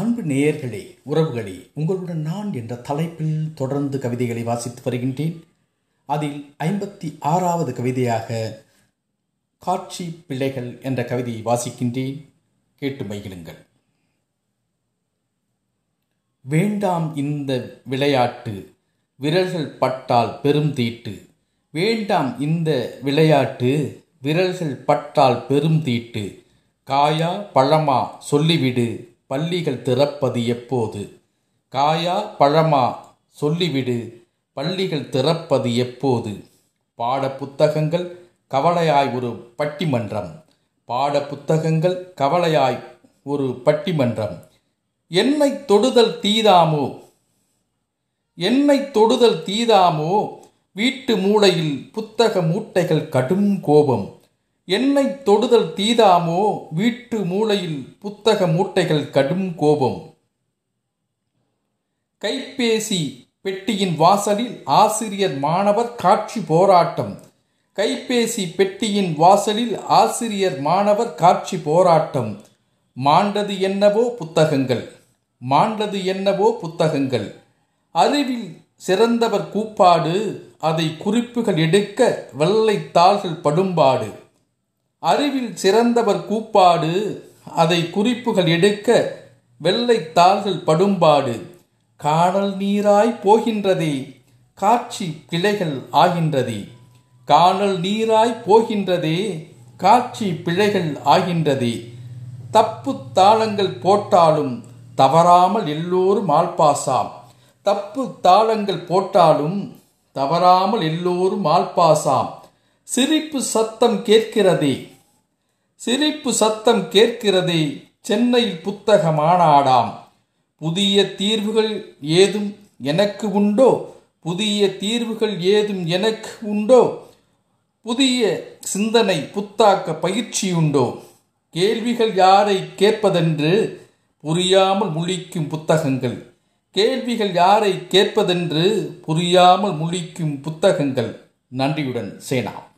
அன்பு நேயர்களே உறவுகளே உங்களுடன் நான் என்ற தலைப்பில் தொடர்ந்து கவிதைகளை வாசித்து வருகின்றேன். அதில் ஐம்பத்தி ஆறாவது கவிதையாக காட்சி பிள்ளைகள் என்ற கவிதையை வாசிக்கின்றேன். கேட்டு மகிழுங்கள். வேண்டாம் இந்த விளையாட்டு விரல்கள் பட்டால் பெரும் தீட்டு. வேண்டாம் இந்த விளையாட்டு விரல்கள் பட்டால் பெரும் தீட்டு. காயா பழமா சொல்லிவிடு பள்ளிகள் திறப்பது எப்போது? காயா பழமா? சொல்லிவிடு. பள்ளிகள் திறப்பது எப்போது? பாட புத்தகங்கள் கவலையாய் ஒரு பட்டிமன்றம். பாட புத்தகங்கள் கவலையாய் ஒரு பட்டிமன்றம். என்னை தொடுதல் தீதாமோ? என்னை தொடுதல் தீதாமோ? வீட்டு மூளையில் புத்தக மூட்டைகள் கடும் கோபம். என்னை தொடுதல் தீதாமோ? வீட்டு மூளையில் புத்தக மூட்டைகள் கடும் கோபம். கைபேசி பெட்டியின் வாசலில் ஆசிரியர் மாணவர் காட்சி போராட்டம். கைபேசி பெட்டியின் வாசலில் ஆசிரியர் மாணவர் காட்சி போராட்டம். மாண்டது என்னவோ புத்தகங்கள். மாண்டது என்னவோ புத்தகங்கள். அறிவில் சிறந்தவர் கூப்பாடு அதை குறிப்புகள் எடுக்க வெள்ளை தாள்கள் படும்பாடு. அறிவில் சிறந்தவர் கூப்பாடு அதை குறிப்புகள் எடுக்க வெள்ளை தாள்கள் படும்பாடு. காடல் நீராய் போகின்றதே காட்சி பிழைகள் ஆகின்றதே. காணல் நீராய் போகின்றதே காட்சி பிழைகள் ஆகின்றதே. தப்பு தாளங்கள் போட்டாலும் தவறாமல் எல்லோரும் ஆல்பாசாம் தப்பு தாளங்கள் போட்டாலும் தவறாமல் எல்லோரும் ஆள்பாசாம். சிரிப்பு சத்தம் கேட்கிறதே. சிரிப்பு சத்தம் கேட்கிறதே சென்னையில் புத்தக மாநாடாம் புதிய தீர்வுகள் ஏதும் எனக்கு உண்டோ? புதிய தீர்வுகள் ஏதும் எனக்கு உண்டோ? புதிய சிந்தனை புத்தாக்க பயிற்சி உண்டோ? கேள்விகள் யாரை கேட்பதென்று புரியாமல் முழிக்கும் புத்தகங்கள். கேள்விகள் யாரை கேட்பதென்று புரியாமல் முழிக்கும் புத்தகங்கள். நன்றியுடன் சேனா.